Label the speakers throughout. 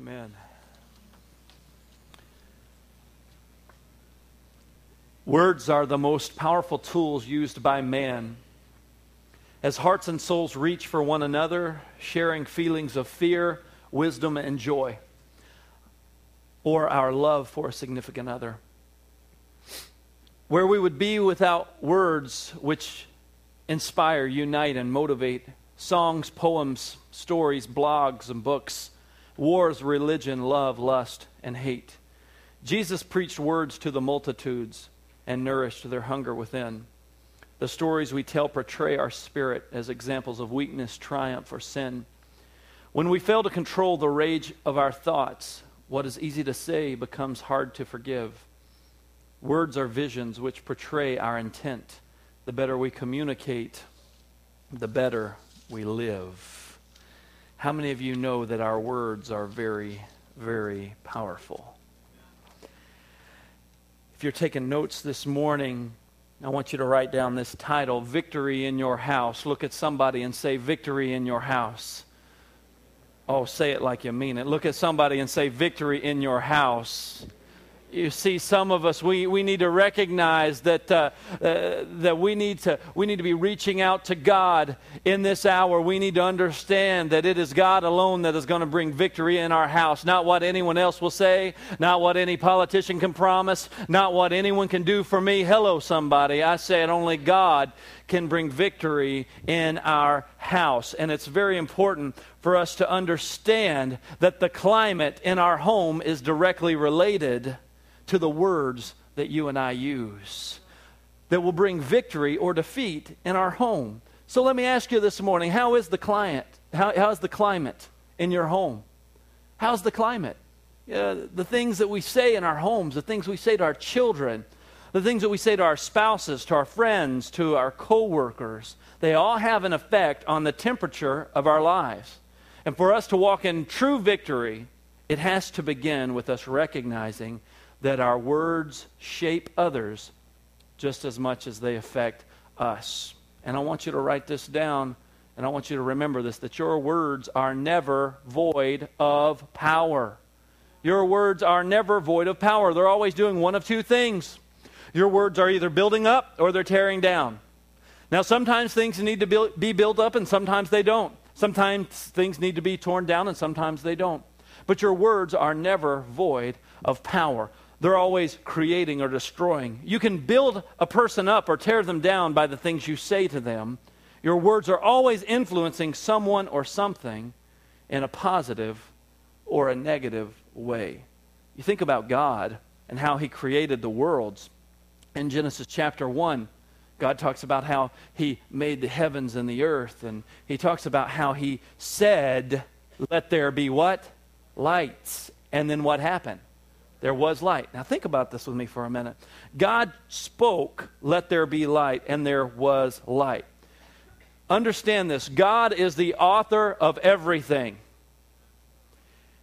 Speaker 1: Amen. Words are the most powerful tools used by man. As hearts and souls reach for one another, sharing feelings of fear, wisdom, and joy, or our love for a significant other. Where we would be without words which inspire, unite, and motivate songs, poems, stories, blogs, and books, wars, religion, love, lust, and hate. Jesus preached words to the multitudes and nourished their hunger within. The stories we tell portray our spirit as examples of weakness, triumph, or sin. When we fail to control the rage of our thoughts, what is easy to say becomes hard to forgive. Words are visions which portray our intent. The better we communicate, the better we live. How many of you know that our words are very, very powerful? If you're taking notes this morning, I want you to write down this title Victory in Your House. Look at somebody and say, Victory in Your House. Oh, say it like you mean it. Look at somebody and say, Victory in Your House you see some of us we, we need to recognize that, uh, uh, that we, need to, we need to be reaching out to god in this hour. We need to understand that it is god alone that is going to bring victory in our house. Not what anyone else will say not what any politician can promise not what anyone can do for me. Hello somebody. I said only god can bring victory in our house. And it's very important for us to understand that the climate in our home is directly related to the words that you and I use that will bring victory or defeat in our home. So let me ask you this morning how is the client? How, how is the climate in your home? How's the climate? Uh, the things that we say in our homes, the things we say to our children, the things that we say to our spouses, to our friends, to our coworkers, they all have an effect on the temperature of our lives. And for us to walk in true victory, it has to begin with us recognizing that our words shape others just as much as they affect us. And I want you to write this down, and I want you to remember this that your words are never void of power. Your words are never void of power. They're always doing one of two things. Your words are either building up or they're tearing down. Now, sometimes things need to be built up and sometimes they don't. Sometimes things need to be torn down and sometimes they don't. But your words are never void of power. They're always creating or destroying. You can build a person up or tear them down by the things you say to them. Your words are always influencing someone or something in a positive or a negative way. You think about God and how He created the worlds. In Genesis chapter 1, God talks about how He made the heavens and the earth, and He talks about how He said, Let there be what? Lights. And then what happened? There was light. Now, think about this with me for a minute. God spoke, let there be light, and there was light. Understand this God is the author of everything.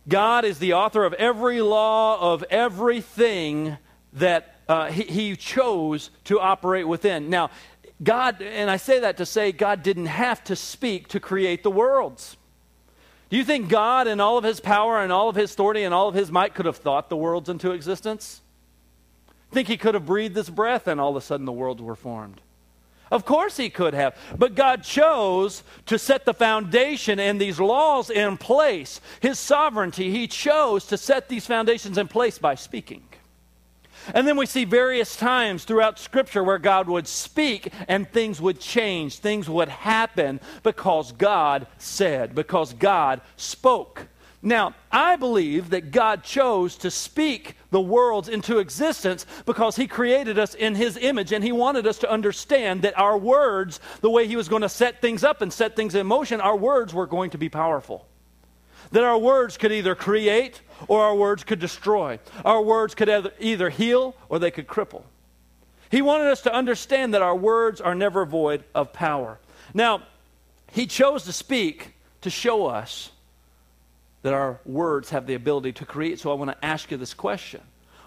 Speaker 1: God is the author of every law, of everything that uh, he, he chose to operate within. Now, God, and I say that to say God didn't have to speak to create the worlds. Do you think God, in all of his power and all of his authority and all of his might, could have thought the worlds into existence? Think he could have breathed this breath and all of a sudden the worlds were formed? Of course he could have. But God chose to set the foundation and these laws in place. His sovereignty, he chose to set these foundations in place by speaking. And then we see various times throughout Scripture where God would speak and things would change, things would happen because God said, because God spoke. Now, I believe that God chose to speak the worlds into existence because He created us in His image and He wanted us to understand that our words, the way He was going to set things up and set things in motion, our words were going to be powerful. That our words could either create or our words could destroy. Our words could either heal or they could cripple. He wanted us to understand that our words are never void of power. Now, He chose to speak to show us that our words have the ability to create. So I want to ask you this question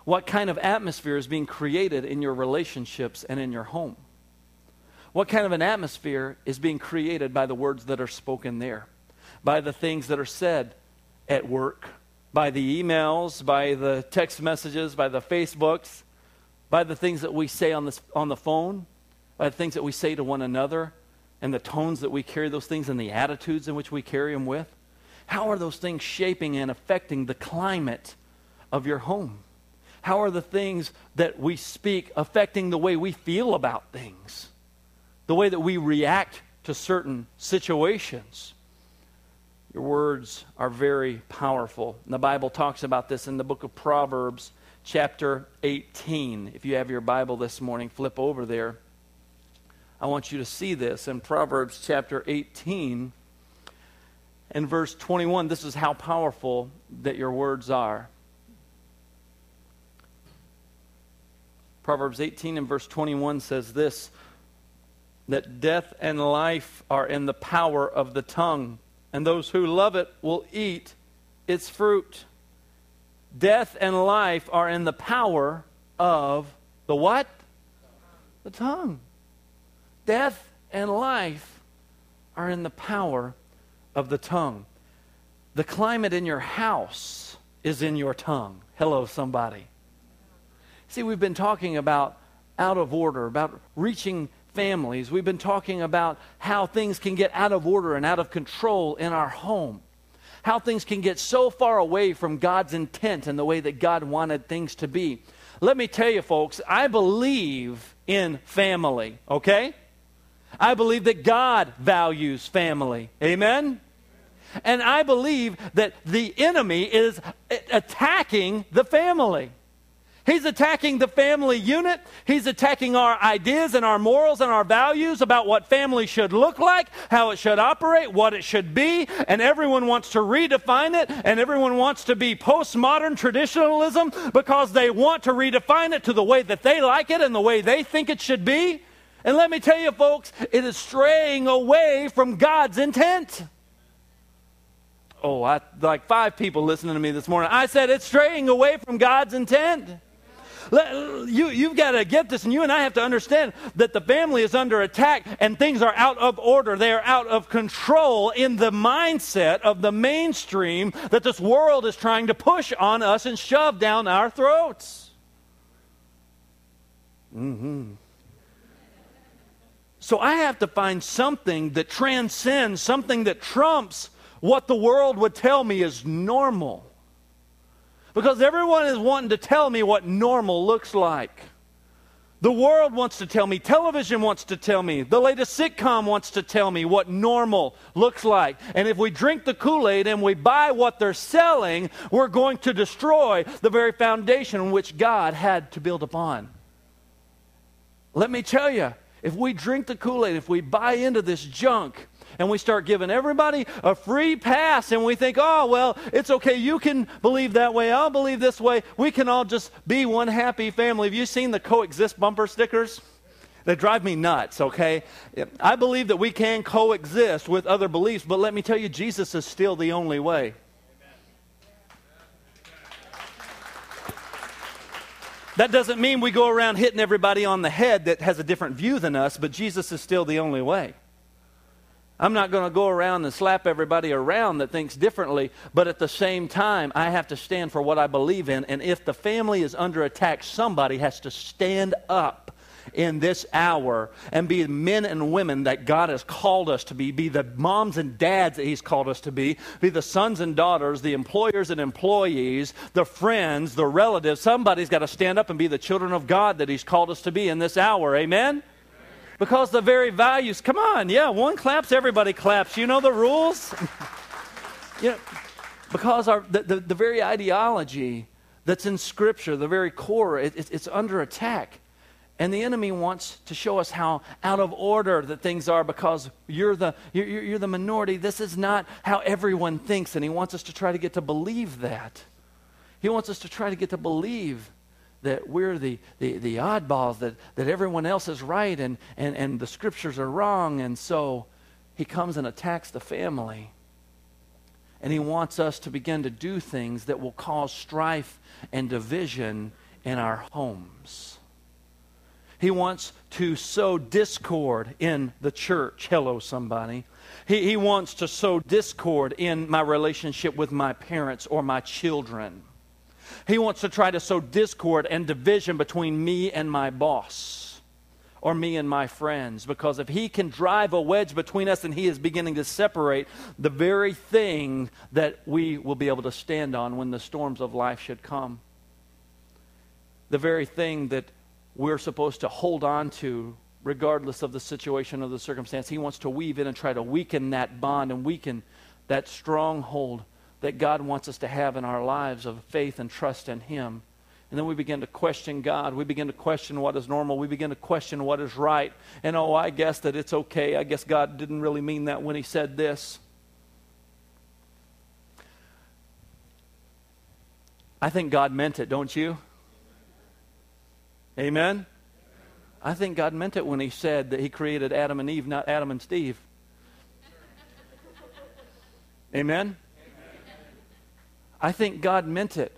Speaker 1: What kind of atmosphere is being created in your relationships and in your home? What kind of an atmosphere is being created by the words that are spoken there? By the things that are said at work, by the emails, by the text messages, by the Facebooks, by the things that we say on, this, on the phone, by the things that we say to one another, and the tones that we carry those things and the attitudes in which we carry them with? How are those things shaping and affecting the climate of your home? How are the things that we speak affecting the way we feel about things? The way that we react to certain situations? Your words are very powerful. And the Bible talks about this in the book of Proverbs, chapter 18. If you have your Bible this morning, flip over there. I want you to see this in Proverbs chapter 18 and verse 21. This is how powerful that your words are. Proverbs 18 and verse 21 says this that death and life are in the power of the tongue, and those who love it will eat its fruit. Death and life are in the power of the what? The tongue. Death and life are in the power of the tongue. The climate in your house is in your tongue. Hello, somebody. See, we've been talking about out of order, about reaching families. We've been talking about how things can get out of order and out of control in our home. How things can get so far away from God's intent and the way that God wanted things to be. Let me tell you, folks, I believe in family, okay? I believe that God values family. Amen? And I believe that the enemy is attacking the family. He's attacking the family unit. He's attacking our ideas and our morals and our values about what family should look like, how it should operate, what it should be. And everyone wants to redefine it, and everyone wants to be postmodern traditionalism because they want to redefine it to the way that they like it and the way they think it should be. And let me tell you, folks, it is straying away from God's intent. Oh, I, like five people listening to me this morning. I said it's straying away from God's intent. You, you've got to get this, and you and I have to understand that the family is under attack and things are out of order. They are out of control in the mindset of the mainstream that this world is trying to push on us and shove down our throats. Mm-hmm. So I have to find something that transcends, something that trumps what the world would tell me is normal. Because everyone is wanting to tell me what normal looks like. The world wants to tell me, television wants to tell me, the latest sitcom wants to tell me what normal looks like. And if we drink the Kool Aid and we buy what they're selling, we're going to destroy the very foundation which God had to build upon. Let me tell you, if we drink the Kool Aid, if we buy into this junk, and we start giving everybody a free pass, and we think, oh, well, it's okay. You can believe that way. I'll believe this way. We can all just be one happy family. Have you seen the coexist bumper stickers? They drive me nuts, okay? I believe that we can coexist with other beliefs, but let me tell you, Jesus is still the only way. That doesn't mean we go around hitting everybody on the head that has a different view than us, but Jesus is still the only way. I'm not going to go around and slap everybody around that thinks differently, but at the same time, I have to stand for what I believe in. And if the family is under attack, somebody has to stand up in this hour and be men and women that God has called us to be, be the moms and dads that He's called us to be, be the sons and daughters, the employers and employees, the friends, the relatives. Somebody's got to stand up and be the children of God that He's called us to be in this hour. Amen? Because the very values, come on, yeah, one claps, everybody claps. You know the rules? you know, because our, the, the, the, very ideology that's in Scripture, the very core, it, it, it's under attack. And the enemy wants to show us how out of order that things are because you're the, you're, you're the minority. This is not how everyone thinks. And he wants us to try to get to believe that. He wants us to try to get to believe that we're the, the, the oddballs, that, that everyone else is right and, and, and the scriptures are wrong. And so he comes and attacks the family. And he wants us to begin to do things that will cause strife and division in our homes. He wants to sow discord in the church. Hello, somebody. He, he wants to sow discord in my relationship with my parents or my children. He wants to try to sow discord and division between me and my boss or me and my friends. Because if he can drive a wedge between us and he is beginning to separate the very thing that we will be able to stand on when the storms of life should come, the very thing that we're supposed to hold on to regardless of the situation or the circumstance. He wants to weave in and try to weaken that bond and weaken that stronghold that God wants us to have in our lives of faith and trust in Him. And then we begin to question God. We begin to question what is normal. We begin to question what is right. And oh, I guess that it's okay. I guess God didn't really mean that when He said this. I think God meant it, don't you? Amen? I think God meant it when He said that He created Adam and Eve, not Adam and Steve. Amen? I think God meant it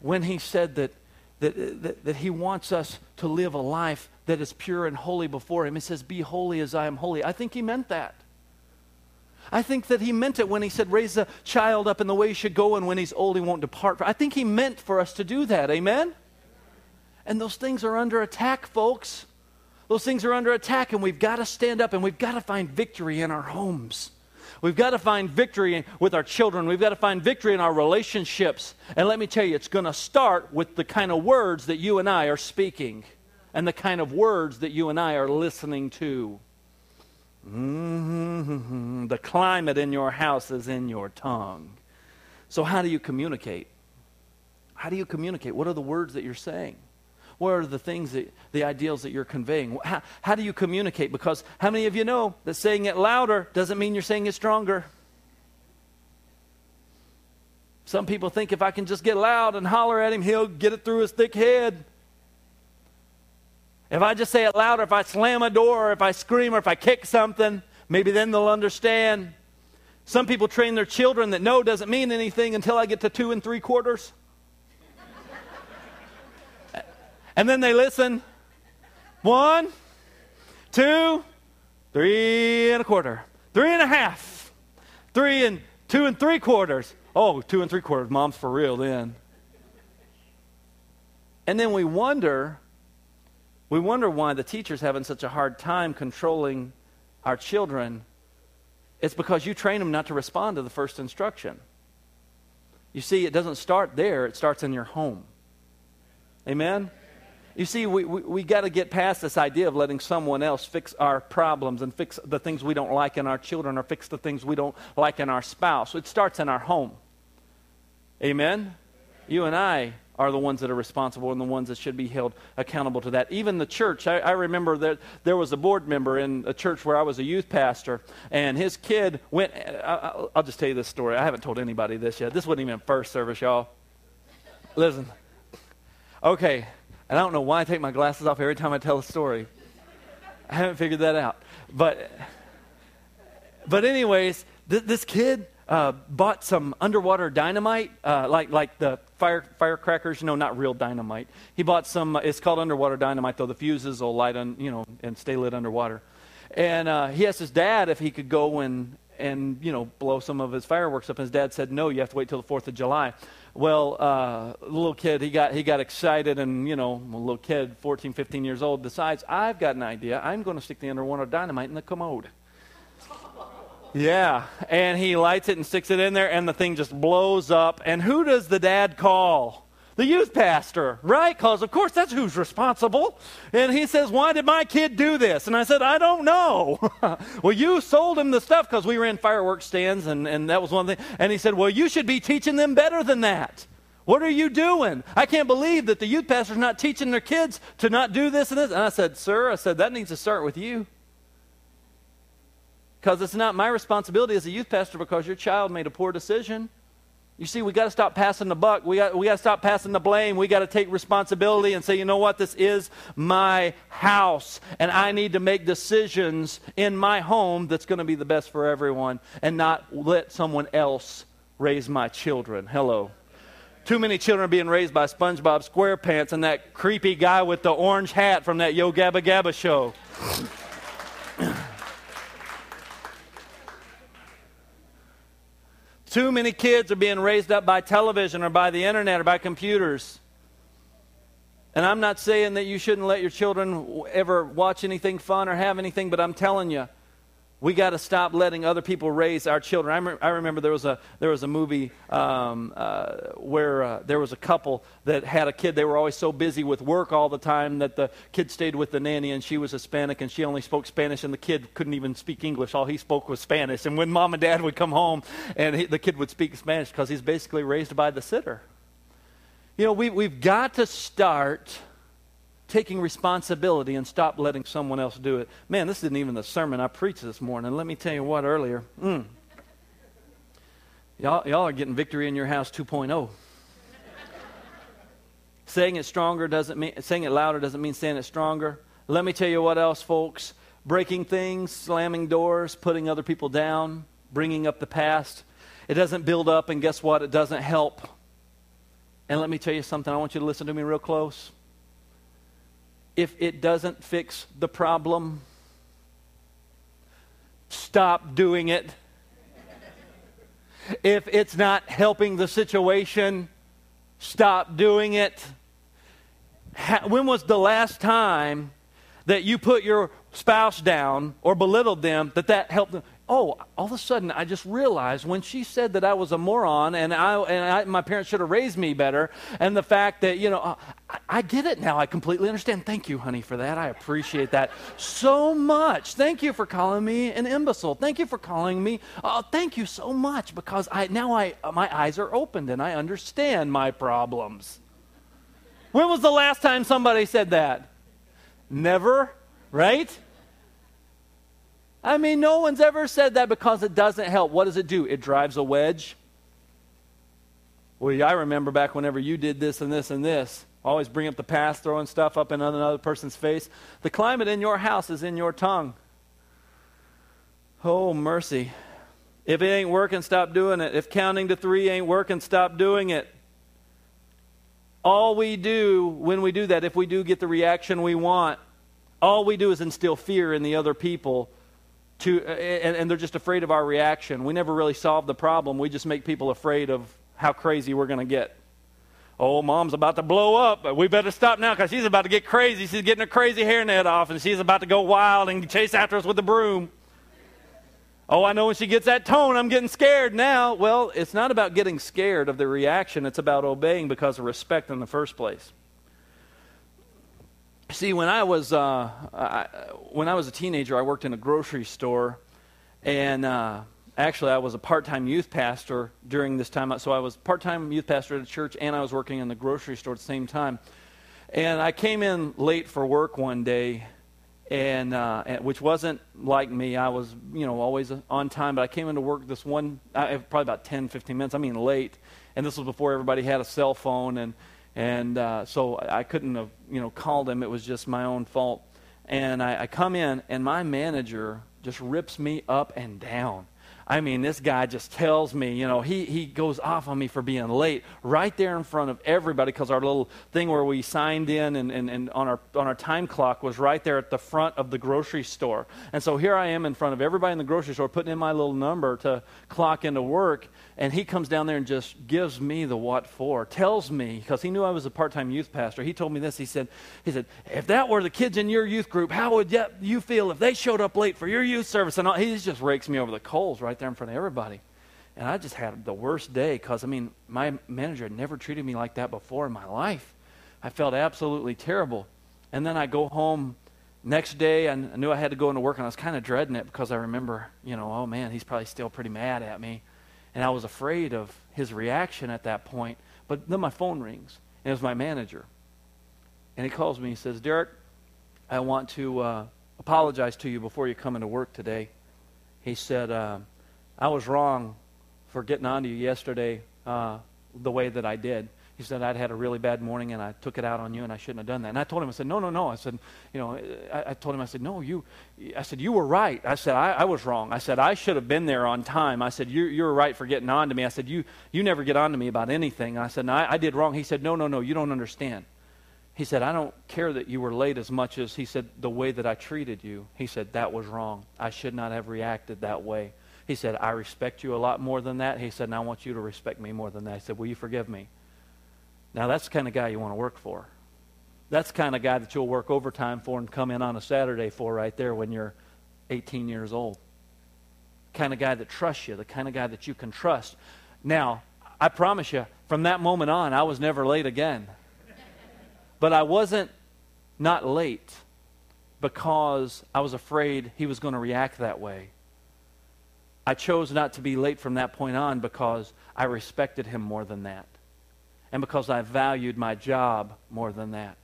Speaker 1: when He said that, that, that, that, He wants us to live a life that is pure and holy before Him. He says, Be holy as I am holy. I think He meant that. I think that He meant it when He said, Raise a child up in the way he should go, and when he's old, he won't depart. I think He meant for us to do that. Amen? And those things are under attack, folks. Those things are under attack, and we've got to stand up and we've got to find victory in our homes. We've got to find victory with our children. We've got to find victory in our relationships. And let me tell you, it's going to start with the kind of words that you and I are speaking and the kind of words that you and I are listening to. Mm-hmm. The climate in your house is in your tongue. So, how do you communicate? How do you communicate? What are the words that you're saying? What are the things that, the ideals that you're conveying? How, how do you communicate? Because how many of you know that saying it louder doesn't mean you're saying it stronger? Some people think if I can just get loud and holler at him, he'll get it through his thick head. If I just say it louder, if I slam a door, or if I scream, or if I kick something, maybe then they'll understand. Some people train their children that no doesn't mean anything until I get to two and three quarters. And then they listen. One, two, three and a quarter, three and a half, three and two and three quarters. Oh, two and three quarters. Mom's for real then. And then we wonder, we wonder why the teacher's having such a hard time controlling our children. It's because you train them not to respond to the first instruction. You see, it doesn't start there, it starts in your home. Amen? You see, we, we, we got to get past this idea of letting someone else fix our problems and fix the things we don't like in our children or fix the things we don't like in our spouse. It starts in our home. Amen? You and I are the ones that are responsible and the ones that should be held accountable to that. Even the church, I, I, remember that there was a board member in a church where I was a youth pastor, and his kid went. I, will just tell you this story. I haven't told anybody this yet. This wasn't even first service, y'all. Listen. Okay, and I don't know why I take my glasses off every time I tell a story. I haven't figured that out. But, but anyways, th- this kid uh, bought some underwater dynamite, uh, like, like the fire, firecrackers, you know, not real dynamite. He bought some, it's called underwater dynamite, though the fuses will light on, you know, and stay lit underwater. And uh, he asked his dad if he could go and, and, you know, blow some of his fireworks up. And his dad said, no, you have to wait till the 4th of July. Well, uh, little kid, he got, he got excited, and, you know, a little kid, 14, 15 years old, decides, I've got an idea. I'm going to stick the underwater dynamite in the commode. Yeah, and he lights it and sticks it in there, and the thing just blows up. And who does the dad call? The youth pastor, right? Because, of course, that's who's responsible. And he says, Why did my kid do this? And I said, I don't know. well, you sold him the stuff because we ran fireworks stands, and, and that was one thing. And he said, Well, you should be teaching them better than that. What are you doing? I can't believe that the youth pastor's not teaching their kids to not do this and this. And I said, Sir, I said, that needs to start with you. Because it's not my responsibility as a youth pastor because your child made a poor decision. You see, we got to stop passing the buck. We got, we got to stop passing the blame. We got to take responsibility and say, you know what? This is my house, and I need to make decisions in my home that's going to be the best for everyone, and not let someone else raise my children. Hello. Too many children are being raised by SpongeBob SquarePants and that creepy guy with the orange hat from that Yo Gabba Gabba show. Too many kids are being raised up by television or by the internet or by computers. And I'm not saying that you shouldn't let your children ever watch anything fun or have anything, but I'm telling you, we got to stop letting other people raise our children. I, me- I remember there was a there was a movie um, uh, where uh, there was a couple that had a kid. They were always so busy with work all the time that the kid stayed with the nanny, and she was Hispanic, and she only spoke Spanish, and the kid couldn't even speak English. All he spoke was Spanish. And when mom and dad would come home, and he, the kid would speak Spanish because he's basically raised by the sitter. You know, we, we've got to start taking responsibility and stop letting someone else do it. Man, this isn't even the sermon I preached this morning. Let me tell you what earlier. Mm. Y'all, y'all are getting victory in your house 2.0. saying it stronger doesn't mean saying it louder doesn't mean saying it stronger. Let me tell you what else, folks. Breaking things, slamming doors, putting other people down, bringing up the past. It doesn't build up, and guess what? It doesn't help. And let me tell you something. I want you to listen to me real close if it doesn't fix the problem, stop doing it. If it's not helping the situation, stop doing it. When was the last time that you put your spouse down or belittled them that that helped them? Oh, all of a sudden I just realized when she said that I was a moron and, I, and I, my parents should have raised me better, and the fact that, you know, uh, I, I, get it now. I completely understand. Thank you, honey, for that. I appreciate that so much. Thank you for calling me an imbecile. Thank you for calling me. Uh, thank you so much because I, now I, my eyes are opened and I understand my problems. When was the last time somebody said that? Never, right? I mean, no one's ever said that because it doesn't help. What does it do? It drives a wedge. Well, I remember back whenever you did this and this and this. Always bring up the past, throwing stuff up in another person's face. The climate in your house is in your tongue. Oh, mercy. If it ain't working, stop doing it. If counting to three ain't working, stop doing it. All we do when we do that, if we do get the reaction we want, all we do is instill fear in the other people to, uh, and, and they're just afraid of our reaction. We never really solve the problem. We just make people afraid of how crazy we're going to get. Oh, mom's about to blow up, but we better stop now because she's about to get crazy. She's getting a crazy hairnet off, and she's about to go wild and chase after us with a broom. Oh, I know when she gets that tone, I'm getting scared now. Well, it's not about getting scared of the reaction, it's about obeying because of respect in the first place. See, when I was uh, I, when I was a teenager, I worked in a grocery store, and uh, actually, I was a part-time youth pastor during this time. So I was part-time youth pastor at a church, and I was working in the grocery store at the same time. And I came in late for work one day, and, uh, which wasn't like me. I was, you know, always on time. But I came into work this one, uh, probably about 10, 15 minutes. I mean, late. And this was before everybody had a cell phone, and and uh, so I couldn't have, you know, called him. It was just my own fault. And I, I come in, and my manager just rips me up and down. I mean, this guy just tells me, you know, he, he goes off on me for being late right there in front of everybody because our little thing where we signed in and, and, and on, our, on our time clock was right there at the front of the grocery store. And so here I am in front of everybody in the grocery store putting in my little number to clock into work. And he comes down there and just gives me the what for, tells me, because he knew I was a part time youth pastor. He told me this. He said, he said, if that were the kids in your youth group, how would you feel if they showed up late for your youth service? And all, he just rakes me over the coals right there in front of everybody. And I just had the worst day because, I mean, my manager had never treated me like that before in my life. I felt absolutely terrible. And then I go home next day and I knew I had to go into work and I was kind of dreading it because I remember, you know, oh man, he's probably still pretty mad at me. And I was afraid of his reaction at that point. But then my phone rings, and it was my manager. And he calls me. He says, Derek, I want to uh, apologize to you before you come into work today. He said, uh, I was wrong for getting on to you yesterday uh, the way that I did. He said, I'd had a really bad morning and I took it out on you and I shouldn't have done that. And I told him, I said, no, no, no. I said, you know, I, I told him, I said, no, you, I said, you were right. I said, I, I was wrong. I said, I should have been there on time. I said, you, you were right for getting on to me. I said, you, you never get on to me about anything. I said, no, I, I did wrong. He said, no, no, no, you don't understand. He said, I don't care that you were late as much as he said, the way that I treated you. He said, that was wrong. I should not have reacted that way. He said, I respect you a lot more than that. He said, and I want you to respect me more than that. He said, Will you forgive me? Now, that's the kind of guy you want to work for. That's the kind of guy that you'll work overtime for and come in on a Saturday for right there when you're 18 years old. The kind of guy that trusts you, the kind of guy that you can trust. Now, I promise you, from that moment on, I was never late again. But I wasn't not late because I was afraid he was going to react that way. I chose not to be late from that point on because I respected him more than that and because I valued my job more than that,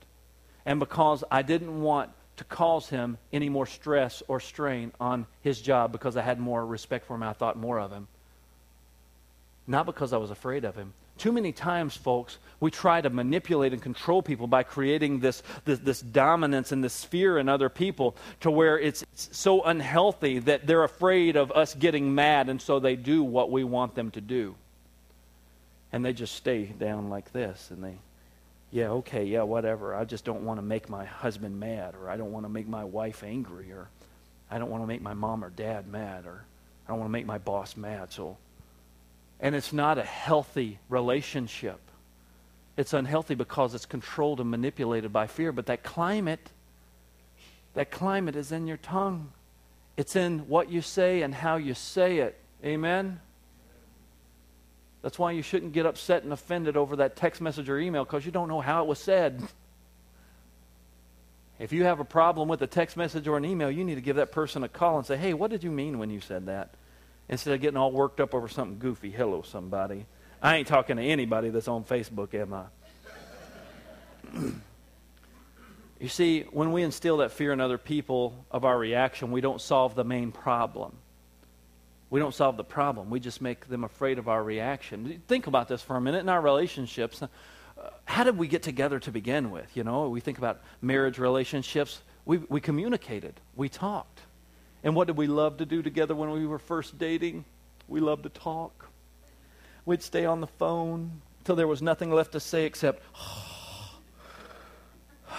Speaker 1: and because I didn't want to cause him any more stress or strain on his job because I had more respect for him, I thought more of him. Not because I was afraid of him. Too many times, folks, we try to manipulate and control people by creating this, this, this dominance and this fear in other people to where it's, it's so unhealthy that they're afraid of us getting mad, and so they do what we want them to do and they just stay down like this and they yeah okay yeah whatever. I just don't want to make my husband mad or i don't want to make my wife angry or i don't want to make my mom or dad mad or i don't want to make my boss mad so. And it's not a healthy relationship. It's unhealthy because it's controlled and manipulated by fear but that climate that climate is in your tongue. It's in what you say and how you say it. Amen that's why you shouldn't get upset and offended over that text message or email because you don't know how it was said. If you have a problem with a text message or an email, you need to give that person a call and say, hey, what did you mean when you said that? Instead of getting all worked up over something goofy. Hello, somebody. I ain't talking to anybody that's on Facebook, am I? you see, when we instill that fear in other people of our reaction, we don't solve the main problem we don't solve the problem. We just make them afraid of our reaction. Think about this for a minute in our relationships. Uh, how did we get together to begin with? You know, we think about marriage relationships. We, we communicated, we talked. And what did we love to do together when we were first dating? We loved to talk. We'd stay on the phone till there was nothing left to say except,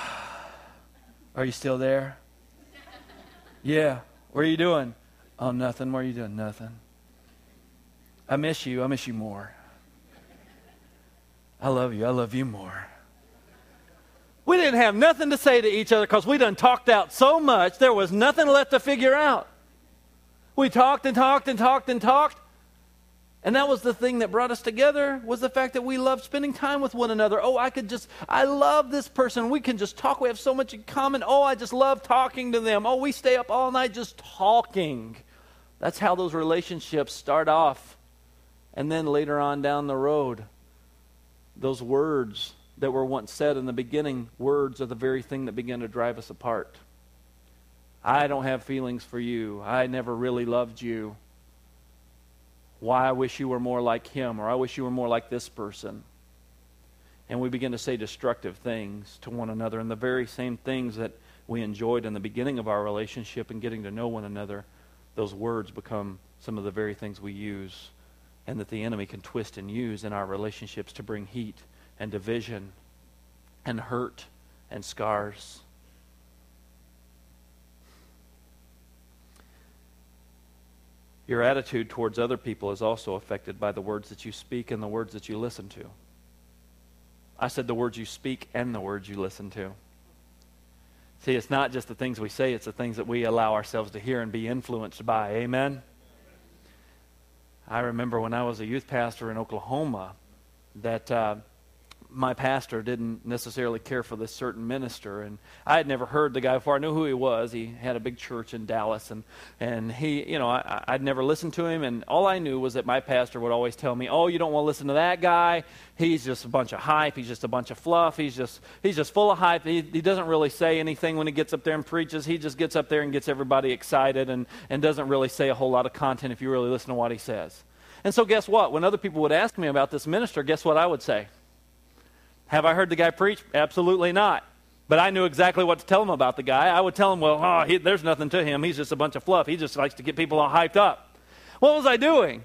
Speaker 1: Are you still there? yeah. What are you doing? Oh, nothing. What are you doing? Nothing. I miss you. I miss you more. I love you. I love you more. We didn't have nothing to say to each other because we done talked out so much, there was nothing left to figure out. We talked and talked and talked and talked. And that was the thing that brought us together was the fact that we loved spending time with one another. Oh, I could just I love this person. We can just talk. We have so much in common. Oh, I just love talking to them. Oh, we stay up all night just talking. That's how those relationships start off. And then later on down the road, those words that were once said in the beginning, words are the very thing that begin to drive us apart. I don't have feelings for you. I never really loved you. Why I wish you were more like him, or I wish you were more like this person. And we begin to say destructive things to one another, and the very same things that we enjoyed in the beginning of our relationship and getting to know one another those words become some of the very things we use and that the enemy can twist and use in our relationships to bring heat and division and hurt and scars. Your attitude towards other people is also affected by the words that you speak and the words that you listen to. I said the words you speak and the words you listen to. See, it's not just the things we say, it's the things that we allow ourselves to hear and be influenced by. Amen? I remember when I was a youth pastor in Oklahoma that. Uh, my pastor didn't necessarily care for this certain minister and i had never heard the guy before. I knew who he was. He had a big church in dallas and, and he you know I, i'd never listened to him and all i knew was that my pastor would always tell me oh you don't want to listen to that guy. He's just a bunch of hype. He's just a bunch of fluff. He's just he's just full of hype. He, he doesn't really say anything when he gets up there and preaches. He just gets up there and gets everybody excited and, and doesn't really say a whole lot of content if you really listen to what he says. And so guess what? When other people would ask me about this minister guess what i would say Have I heard the guy preach? Absolutely not. But I knew exactly what to tell him about the guy. I would tell him, well, oh, he, there's nothing to him. He's just a bunch of fluff. He just likes to get people all hyped up. What was I doing?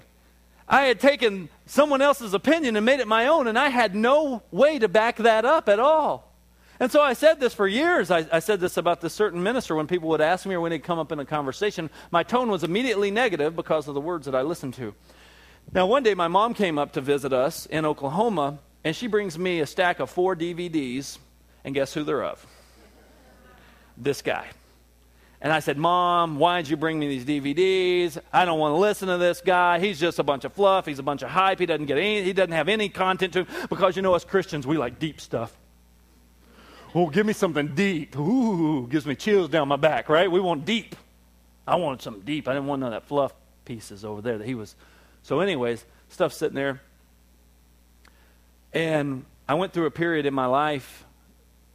Speaker 1: I had taken someone else's opinion and made it my own, and I had no way to back that up at all. And so I said this for years. I, I, said this about this certain minister when people would ask me or when he'd come up in a conversation. My tone was immediately negative because of the words that I listened to. Now, one day my mom came up to visit us in Oklahoma, and she brings me a stack of four DVDs, and guess who they're of? This guy. And I said, Mom, why'd you bring me these DVDs? I don't want to listen to this guy. He's just a bunch of fluff. He's a bunch of hype. He doesn't get any, he doesn't have any content to him. Because you know, as Christians, we like deep stuff. Oh, give me something deep. Ooh, gives me chills down my back, right? We want deep. I wanted something deep. I didn't want none of that fluff pieces over there that he was. So, anyways, stuff sitting there. And I went through a period in my life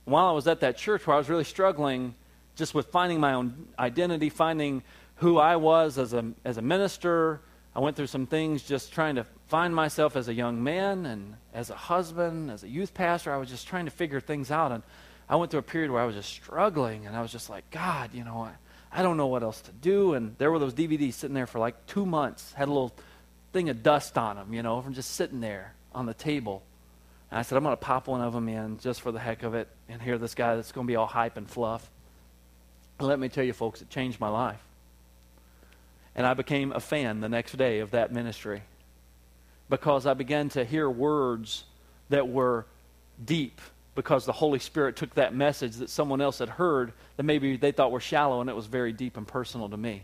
Speaker 1: while I was at that church where I was really struggling just with finding my own identity, finding who I was as a, as a minister. I went through some things just trying to find myself as a young man and as a husband, as a youth pastor. I was just trying to figure things out. And I went through a period where I was just struggling. And I was just like, God, you know, I, I don't know what else to do. And there were those DVDs sitting there for like two months, had a little thing of dust on them, you know, from just sitting there on the table. I said, I'm going to pop one of them in just for the heck of it and hear this guy that's going to be all hype and fluff. And let me tell you, folks, it changed my life. And I became a fan the next day of that ministry because I began to hear words that were deep because the Holy Spirit took that message that someone else had heard that maybe they thought were shallow and it was very deep and personal to me.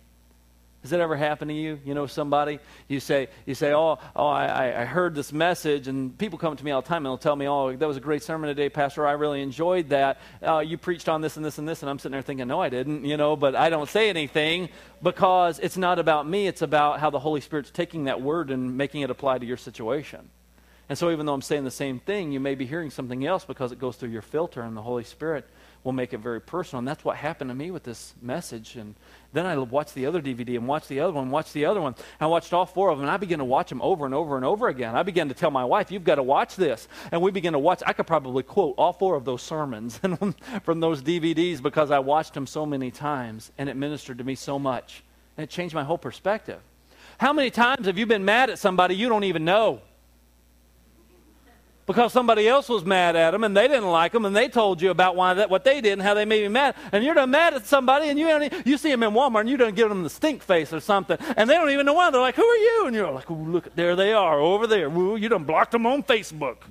Speaker 1: Has that ever happened to you? You know somebody? You say, you say, oh, oh I, I heard this message, and people come to me all the time and they'll tell me, oh, that was a great sermon today, Pastor. I really enjoyed that. Uh, you preached on this and this and this, and I'm sitting there thinking, no, I didn't, you know, but I don't say anything because it's not about me. It's about how the Holy Spirit's taking that word and making it apply to your situation. And so even though I'm saying the same thing, you may be hearing something else because it goes through your filter, and the Holy Spirit will make it very personal. And that's what happened to me with this message. And then I watched the other DVD and watched the other one, watched the other one. I watched all four of them, and I began to watch them over and over and over again. I began to tell my wife, You've got to watch this. And we began to watch. I could probably quote all four of those sermons from those DVDs because I watched them so many times, and it ministered to me so much. And it changed my whole perspective. How many times have you been mad at somebody you don't even know? Because somebody else was mad at them and they didn't like them and they told you about why that what they did and how they made you mad. And you're done mad at somebody and you you see them in Walmart and you don't give them the stink face or something and they don't even know why. They're like who are you? And you're like oh look there they are over there. Ooh, you done blocked them on Facebook.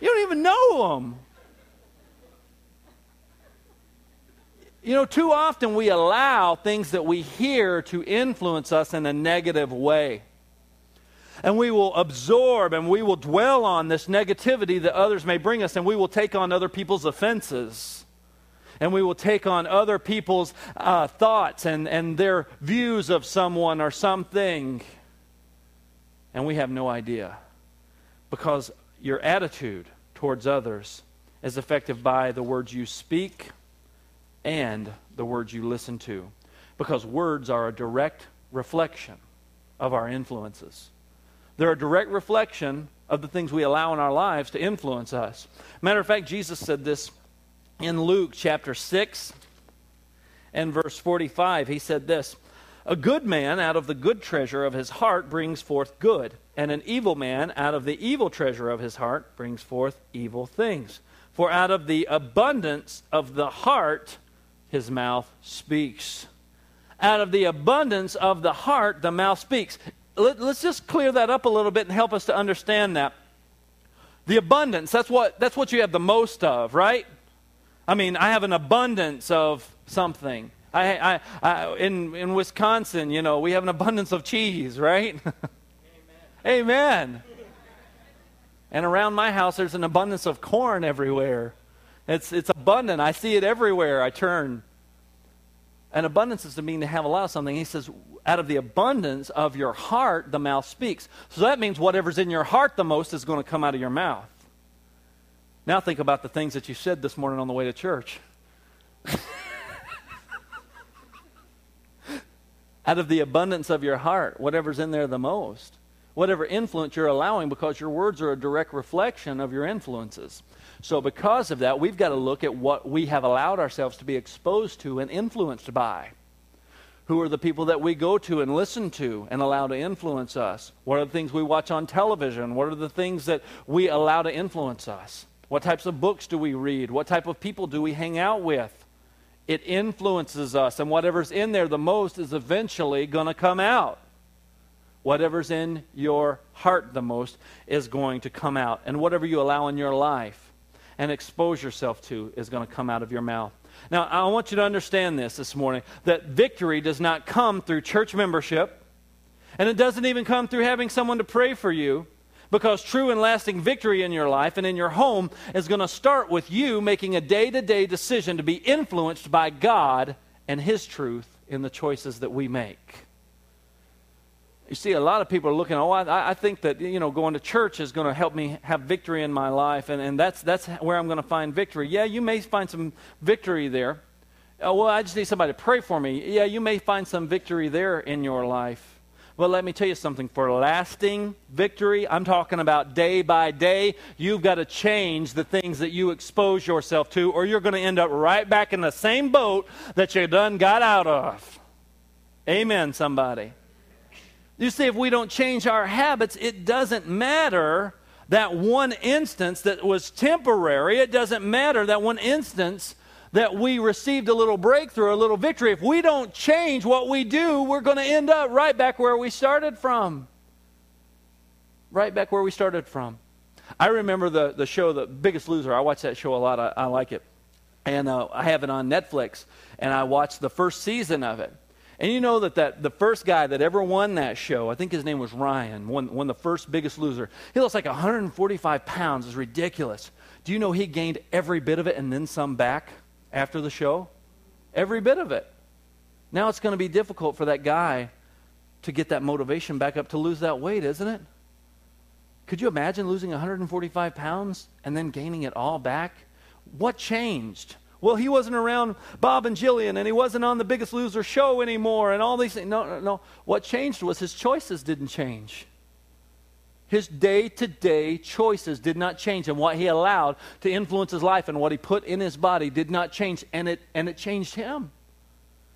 Speaker 1: You don't even know them you know too often we allow things that we hear to influence us in a negative way and we will absorb and we will dwell on this negativity that others may bring us, and we will take on other people's offenses. And we will take on other people's uh, thoughts and, and their views of someone or something. And we have no idea. Because your attitude towards others is affected by the words you speak and the words you listen to. Because words are a direct reflection of our influences. They're a direct reflection of the things we allow in our lives to influence us. Matter of fact, Jesus said this in Luke chapter 6 and verse 45. He said this A good man out of the good treasure of his heart brings forth good, and an evil man out of the evil treasure of his heart brings forth evil things. For out of the abundance of the heart, his mouth speaks. Out of the abundance of the heart, the mouth speaks let, us just clear that up a little bit and help us to understand that. The abundance, that's what, that's what you have the most of, right? I mean, I have an abundance of something. I, I, I, in, in Wisconsin, you know, we have an abundance of cheese, right? Amen. Amen. And around my house, there's an abundance of corn everywhere. It's, it's abundant. I see it everywhere I turn. And abundance is to mean to have a lot of something. He says, out of the abundance of your heart, the mouth speaks. So that means whatever's in your heart the most is going to come out of your mouth. Now think about the things that you said this morning on the way to church. out of the abundance of your heart, whatever's in there the most. whatever influence you're allowing because your words are a direct reflection of your influences. So, because of that, we've got to look at what we have allowed ourselves to be exposed to and influenced by. Who are the people that we go to and listen to and allow to influence us? What are the things we watch on television? What are the things that we allow to influence us? What types of books do we read? What type of people do we hang out with? It influences us, and whatever's in there the most is eventually going to come out. Whatever's in your heart the most is going to come out. And whatever you allow in your life and expose yourself to is going to come out of your mouth. Now, I want you to understand this this morning that victory does not come through church membership, and it doesn't even come through having someone to pray for you. Because true and lasting victory in your life and in your home is going to start with you making a day to day decision to be influenced by God and His truth in the choices that we make. You see, a lot of people are looking, oh, I, I think that, you know, going to church is going to help me have victory in my life, and, and that's, that's where I'm going to find victory. Yeah, you may find some victory there. Oh, well, I just need somebody to pray for me. Yeah, you may find some victory there in your life. But let me tell you something for lasting victory, I'm talking about day by day. You've got to change the things that you expose yourself to, or you're going to end up right back in the same boat that you done got out of. Amen, somebody. You see, if we don't change our habits, it doesn't matter that one instance that was temporary. It doesn't matter that one instance that we received a little breakthrough, a little victory. If we don't change what we do, we're going to end up right back where we started from. Right back where we started from. I remember the, the show, The Biggest Loser. I watch that show a lot. I, I like it. And uh, I have it on Netflix, and I watched the first season of it. And you know that, that the first guy that ever won that show, I think his name was Ryan, won, won the first biggest loser. He lost like 145 pounds. It's ridiculous. Do you know he gained every bit of it and then some back after the show? Every bit of it. Now it's going to be difficult for that guy to get that motivation back up to lose that weight, isn't it? Could you imagine losing 145 pounds and then gaining it all back? What changed? Well, he wasn't around Bob and Jillian, and he wasn't on the Biggest Loser show anymore, and all these things. No, no, no. What changed was his choices didn't change. His day to day choices did not change, and what he allowed to influence his life and what he put in his body did not change, and it, and it changed him.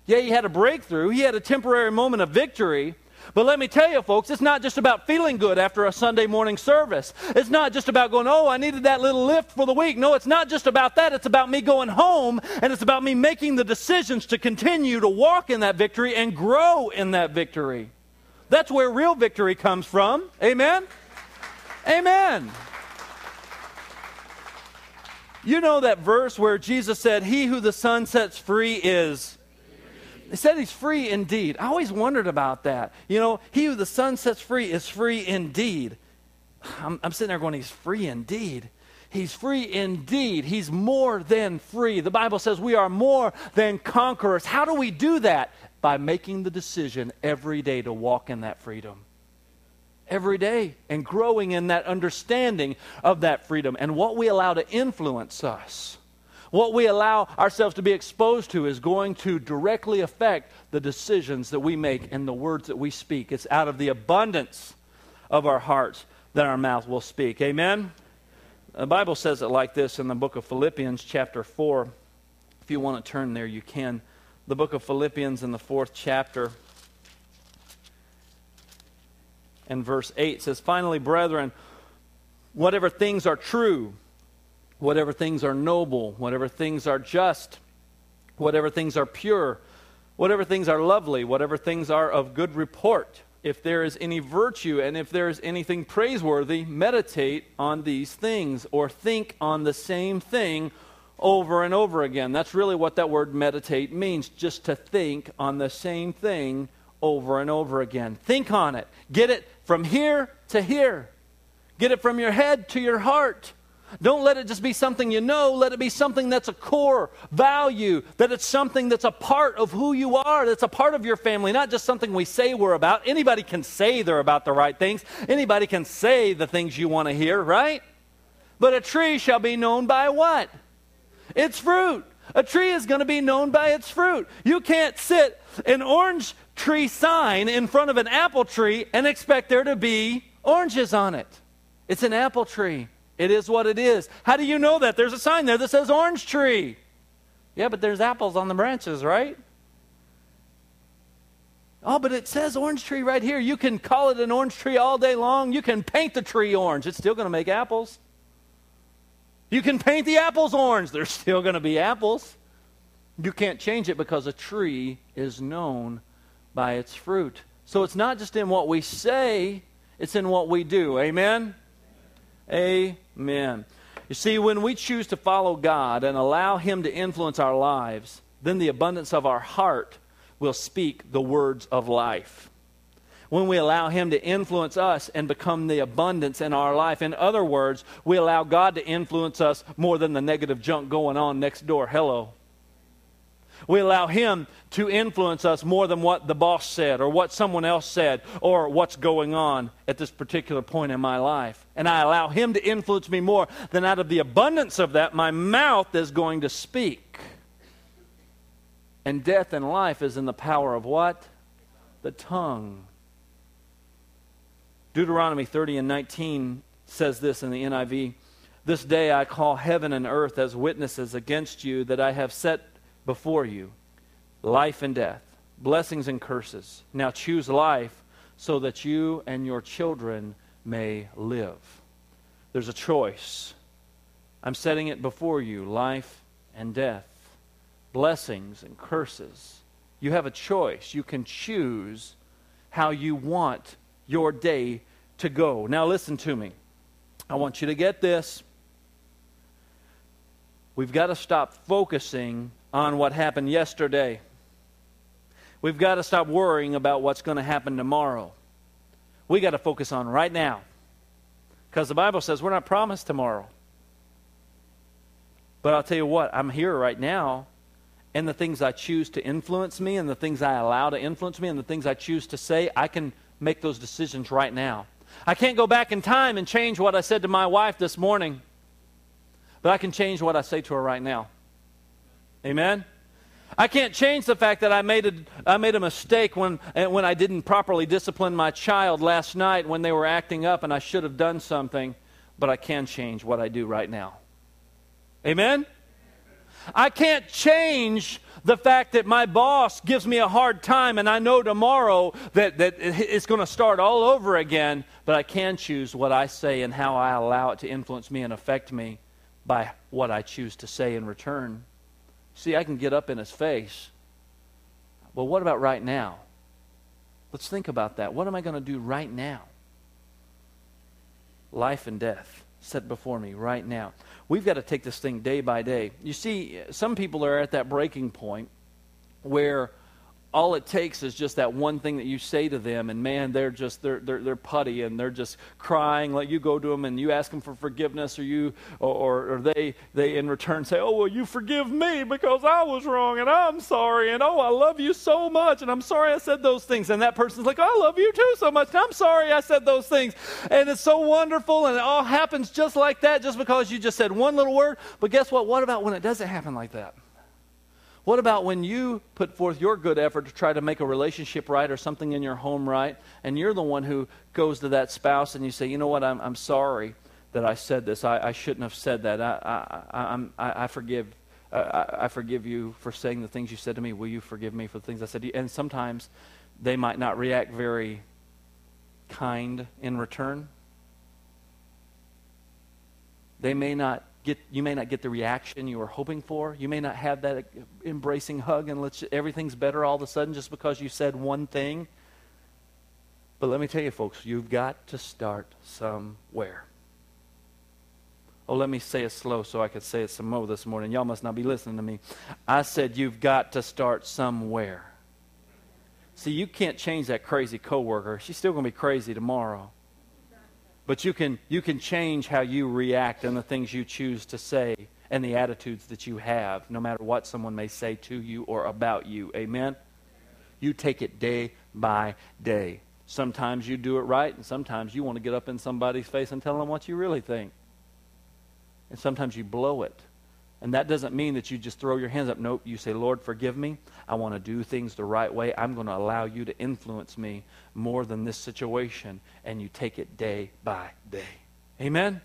Speaker 1: Yeah, he had a breakthrough, he had a temporary moment of victory, but let me tell you, folks, it's not just about feeling good after a Sunday morning service. It's not just about going, oh, I needed that little lift for the week. No, it's not just about that. It's about me going home, and it's about me making the decisions to continue to walk in that victory and grow in that victory. That's where real victory comes from. Amen? Amen. You know that verse where Jesus said, He who the Son sets free is he said he's free indeed. I always wondered about that. You know, he who the Son sets free is free indeed. I'm, I'm sitting there going, he's free indeed. He's free indeed. He's more than free. The Bible says we are more than conquerors. How do we do that? By making the decision every day to walk in that freedom. Every day and growing in that understanding of that freedom and what we allow to influence us. What we allow ourselves to be exposed to is going to directly affect the decisions that we make and the words that we speak. It's out of the abundance of our hearts that our mouth will speak. Amen? The Bible says it like this in the book of Philippians, chapter 4. If you want to turn there, you can. The book of Philippians in the fourth chapter and verse 8 says, Finally, brethren, whatever things are true, whatever things are noble, whatever things are just, whatever things are pure, whatever things are lovely, whatever things are of good report, if there is any virtue and if there is anything praiseworthy, meditate on these things or think on the same thing over and over again. That's really what that word meditate means, just to think on the same thing over and over again. Think on it. Get it from here to here. Get it from your head to your heart. Don't let it just be something you know. Let it be something that's a core value, that it's something that's a part of who you are, that's a part of your family, not just something we say we're about. Anybody can say they're about the right things, anybody can say the things you want to hear, right? But a tree shall be known by what? Its fruit. A tree is going to be known by its fruit. You can't sit an orange tree sign in front of an apple tree and expect there to be oranges on it. It's an apple tree. It is what it is. How do you know that? There's a sign there that says orange tree. Yeah, but there's apples on the branches, right? Oh, but it says orange tree right here. You can call it an orange tree all day long. You can paint the tree orange. It's still going to make apples. You can paint the apples orange. There's still going to be apples. You can't change it because a tree is known by its fruit. So it's not just in what we say, it's in what we do. Amen? Amen. You see, when we choose to follow God and allow Him to influence our lives, then the abundance of our heart will speak the words of life. When we allow Him to influence us and become the abundance in our life. In other words, we allow God to influence us more than the negative junk going on next door. Hello. We allow Him to influence us more than what the boss said or what someone else said or what's going on at this particular point in my life. And I allow Him to influence me more than out of the abundance of that, my mouth is going to speak. And death and life is in the power of what? The tongue. Deuteronomy 30 and 19 says this in the NIV This day I call heaven and earth as witnesses against you that I have set before you life and death, blessings and curses. Now choose life so that you and your children may live. There's a choice. I'm setting it before you life and death, blessings and curses. You have a choice. You can choose how you want your day to go. Now, listen to me. I want you to get this. We've got to stop focusing on what happened yesterday. We've got to stop worrying about what's going to happen tomorrow. We got to focus on right now. Because the Bible says we're not promised tomorrow. But I'll tell you what, I'm here right now, and the things I choose to influence me, and the things I allow to influence me, and the things I choose to say, I can make those decisions right now. I can't go back in time and change what I said to my wife this morning, but I can change what I say to her right now. Amen? I can't change the fact that I made a, I made a mistake when, when I didn't properly discipline my child last night when they were acting up and I should have done something, but I can change what I do right now. Amen? I can't change the fact that my boss gives me a hard time and I know tomorrow that, that it's going to start all over again, but I can choose what I say and how I allow it to influence me and affect me by what I choose to say in return. See, I can get up in his face. Well, what about right now? Let's think about that. What am I going to do right now? Life and death set before me right now. We've got to take this thing day by day. You see, some people are at that breaking point where all it takes is just that one thing that you say to them and man they're just they're, they're, they're putty and they're just crying like you go to them and you ask them for forgiveness or you or, or they they in return say oh well you forgive me because i was wrong and i'm sorry and oh i love you so much and i'm sorry i said those things. And that person's like i love you too so much and i'm sorry i said those things. And it's so wonderful and it all happens just like that just because you just said one little word. But guess what? What about when it doesn't happen like that what about when you put forth your good effort to try to make a relationship right or something in your home right, and you're the one who goes to that spouse and you say, you know what, I'm, I'm sorry that I said this. I, I shouldn't have said that. I, I, I, I forgive. I, I forgive you for saying the things you said to me. Will you forgive me for the things I said to you? And sometimes they might not react very kind in return. They may not get, you may not get the reaction you were hoping for. You may not have that embracing hug and let's, everything's better all of a sudden just because you said one thing. But let me tell you, folks, you've got to start somewhere. Oh, let me say it slow so I could say it some more this morning. Y'all must not be listening to me. I said you've got to start somewhere. See, you can't change that crazy coworker. She's still going to be crazy tomorrow. But you can, you can change how you react and the things you choose to say and the attitudes that you have, no matter what someone may say to you or about you. Amen? You take it day by day. Sometimes you do it right, and sometimes you want to get up in somebody's face and tell them what you really think. And sometimes you blow it. And that doesn't mean that you just throw your hands up. Nope. You say, Lord, forgive me. I want to do things the right way. I'm going to allow you to influence me more than this situation. And you take it day by day. Amen?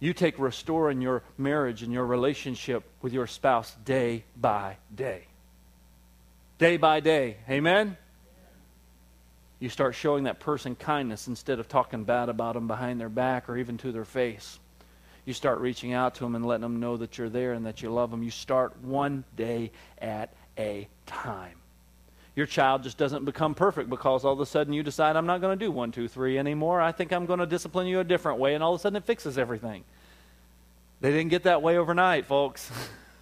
Speaker 1: You take restoring your marriage and your relationship with your spouse day by day. Day by day. Amen? You start showing that person kindness instead of talking bad about them behind their back or even to their face. You start reaching out to them and letting them know that you're there and that you love them. You start one day at a time. Your child just doesn't become perfect because all of a sudden you decide, I'm not going to do one, two, three anymore. I think I'm going to discipline you a different way, and all of a sudden it fixes everything. They didn't get that way overnight, folks.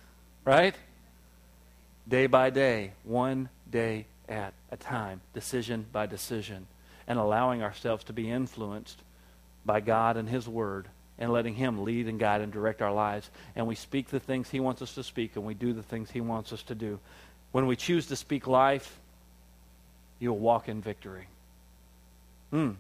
Speaker 1: right? Day by day, one day at a time, decision by decision, and allowing ourselves to be influenced by God and His Word and letting Him lead and guide and direct our lives. And we speak the things He wants us to speak, and we do the things He wants us to do. When we choose to speak life, you'll walk in victory. Hmm.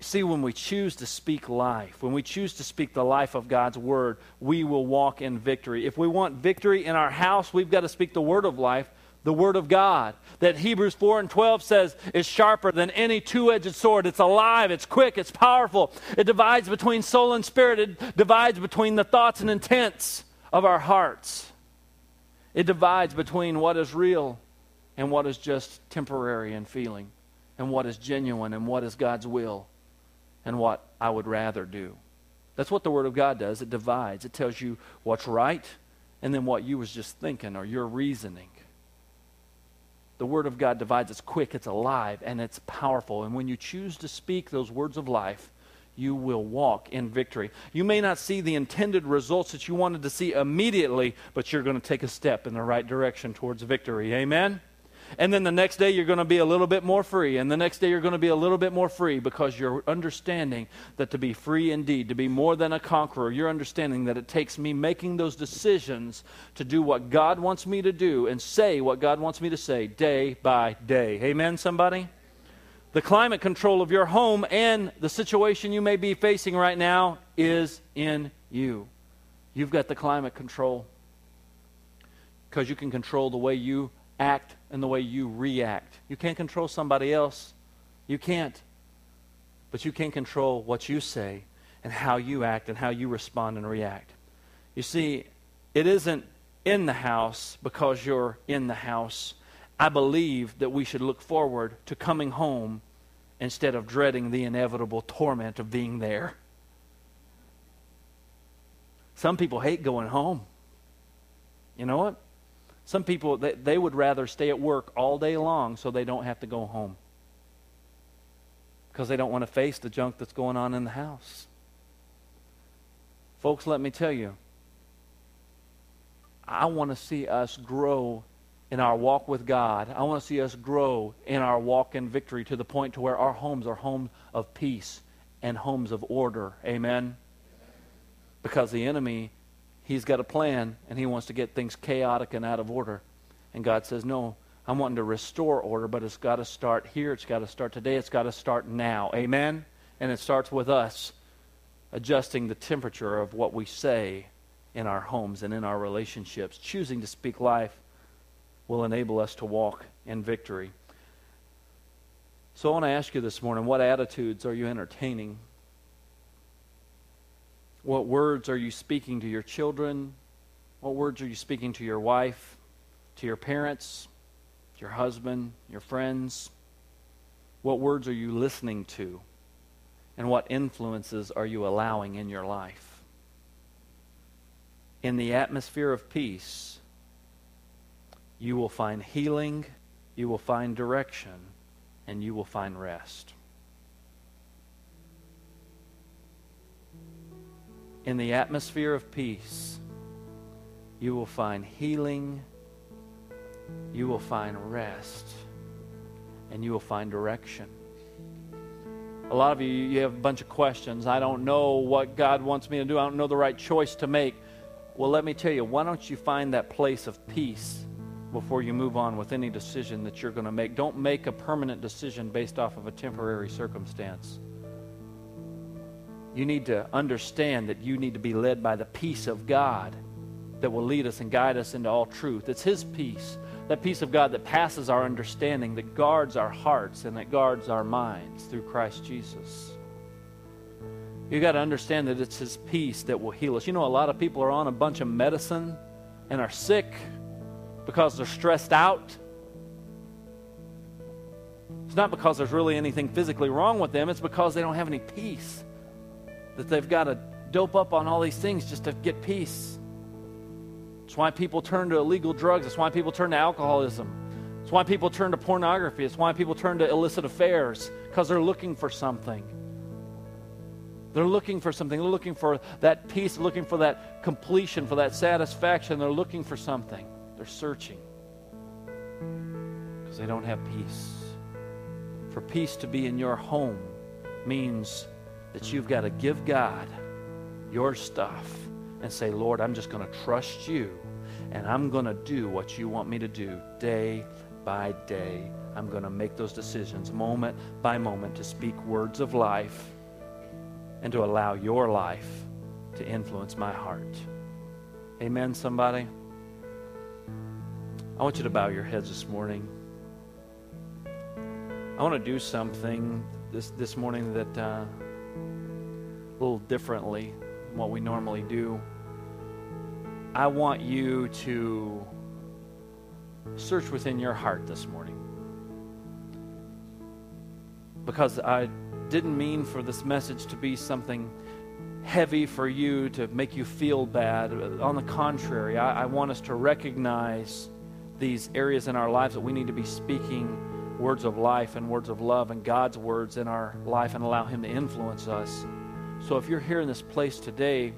Speaker 1: See, when we choose to speak life, when we choose to speak the life of God's Word, we will walk in victory. If we want victory in our house, we've got to speak the Word of life the Word of God. That Hebrews 4 and 12 says is sharper than any two edged sword. It's alive, it's quick, it's powerful. It divides between soul and spirit, it divides between the thoughts and intents of our hearts. It divides between what is real and what is just temporary and feeling, and what is genuine and what is God's will, and what I would rather do. That's what the Word of God does. It divides. It tells you what's right and then what you was just thinking or your reasoning the Word of God divides. It's quick, it's alive, and it's powerful. And when you choose to speak those words of life, you will walk in victory. You may not see the intended results that you wanted to see immediately, but you're going to take a step in the right direction towards victory. Amen? And then the next day you're going to be a little bit more free. And the next day you're going to be a little bit more free because you're understanding that to be free indeed, to be more than a conqueror, you're understanding that it takes me making those decisions to do what God wants me to do and say what God wants me to say day by day. Amen, somebody? The climate control of your home and the situation you may be facing right now is in you. You've got the climate control because you can control the way you act and the way you react. You can't control somebody else. You can't. But you can control what you say and how you act and how you respond and react. You see, it isn't in the house because you're in the house. I believe that we should look forward to coming home instead of dreading the inevitable torment of being there. Some people hate going home. You know what? Some people, they, they would rather stay at work all day long so they don't have to go home because they don't want to face the junk that's going on in the house. Folks, let me tell you, I want to see us grow in our walk with God. I want to see us grow in our walk in victory to the point to where our homes are homes of peace and homes of order. Amen. Because the enemy He's got a plan and he wants to get things chaotic and out of order. And God says, No, I'm wanting to restore order, but it's got to start here. It's got to start today. It's got to start now. Amen? And it starts with us adjusting the temperature of what we say in our homes and in our relationships. Choosing to speak life will enable us to walk in victory. So I want to ask you this morning what attitudes are you entertaining? What words are you speaking to your children? What words are you speaking to your wife, to your parents, your husband, your friends? What words are you listening to? And what influences are you allowing in your life? In the atmosphere of peace, you will find healing, you will find direction, and you will find rest. In the atmosphere of peace, you will find healing, you will find rest, and you will find direction. A lot of you, you have a bunch of questions. I don't know what God wants me to do. I don't know the right choice to make. Well, let me tell you, why don't you find that place of peace before you move on with any decision that you're going to make? Don't make a permanent decision based off of a temporary circumstance. You need to understand that you need to be led by the peace of God that will lead us and guide us into all truth. It's His peace, that peace of God that passes our understanding, that guards our hearts and that guards our minds through Christ Jesus. You got to understand that it's His peace that will heal us. You know, a lot of people are on a bunch of medicine and are sick because they're stressed out. It's not because there's really anything physically wrong with them, it's because they don't have any peace. That they've got to dope up on all these things just to get peace. It's why people turn to illegal drugs. It's why people turn to alcoholism. It's why people turn to pornography. It's why people turn to illicit affairs because they're looking for something. They're looking for something. They're looking for that peace, looking for that completion, for that satisfaction. They're looking for something. They're searching because they don't have peace. For peace to be in your home means that you've got to give God your stuff and say, Lord, I'm just going to trust you and I'm going to do what you want me to do day by day. I'm going to make those decisions moment by moment to speak words of life and to allow your life to influence my heart. Amen, somebody? I want you to bow your heads this morning. I want to do something this, this morning that uh, a little differently than what we normally do. I want you to search within your heart this morning. Because I didn't mean for this message to be something heavy for you to make you feel bad. On the contrary, I, I, want us to recognize these areas in our lives that we need to be speaking words of life and words of love and God's words in our life and allow Him to influence us. So if you're here in this place today,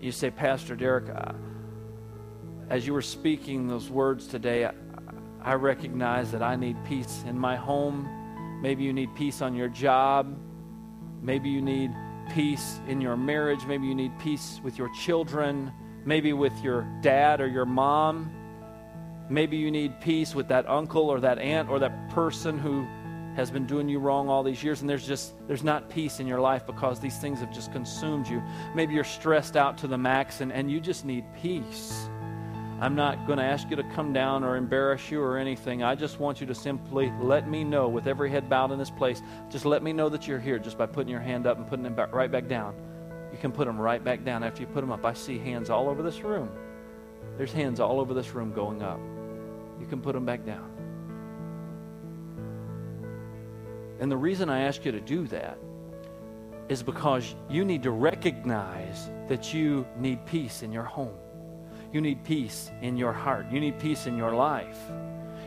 Speaker 1: you say, Pastor Derek, uh, as you were speaking those words today, I, I recognize that I need peace in my home Maybe you need peace on your job. Maybe you need peace in your marriage. Maybe you need peace with your children. Maybe with your dad or your mom. Maybe you need peace with that uncle or that aunt or that person who has been doing you wrong all these years and there's just there's not peace in your life because these things have just consumed you maybe you're stressed out to the max and, and you just need peace I'm not going to ask you to come down or embarrass you or anything. I just want you to simply let me know, with every head bowed in this place, just let me know that you're here just by putting your hand up and putting it back, right back down. You can put them right back down after you put them up. I see hands all over this room. There's hands all over this room going up. You can put them back down. And the reason I ask you to do that is because you need to recognize that you need peace in your home. You need peace in your heart. You need peace in your life.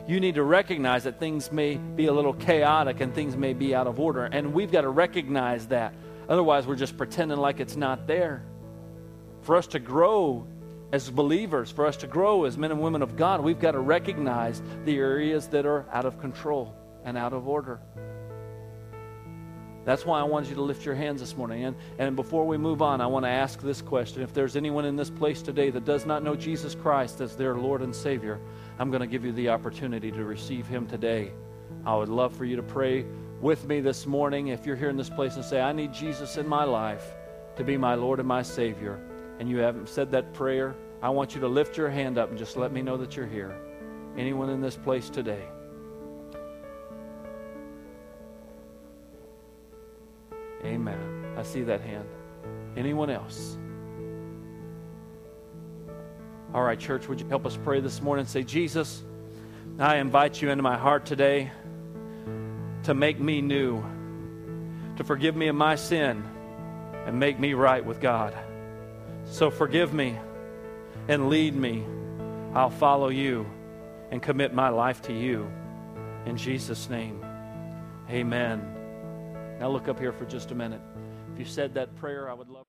Speaker 1: You need to recognize that things may be a little chaotic and things may be out of order. And we've got to recognize that. Otherwise, we're just pretending like it's not there. For us to grow as believers, for us to grow as men and women of God, we've got to recognize the areas that are out of control and out of order. That's why I wanted you to lift your hands this morning. And, and before we move on, I want to ask this question. If there's anyone in this place today that does not know Jesus Christ as their Lord and Savior, I'm going to give you the opportunity to receive Him today. I would love for you to pray with me this morning. If you're here in this place and say, I need Jesus in my life to be my Lord and my Savior, and you haven't said that prayer, I want you to lift your hand up and just let me know that you're here. Anyone in this place today? Amen. I see that hand. Anyone else? All right, church, would you help us pray this morning? Say, Jesus, I invite you into my heart today to make me new, to forgive me of my sin, and make me right with God. So forgive me and lead me. I'll follow you and commit my life to you. In Jesus' name, amen. Now look up here for just a minute. If you said that prayer, I would love.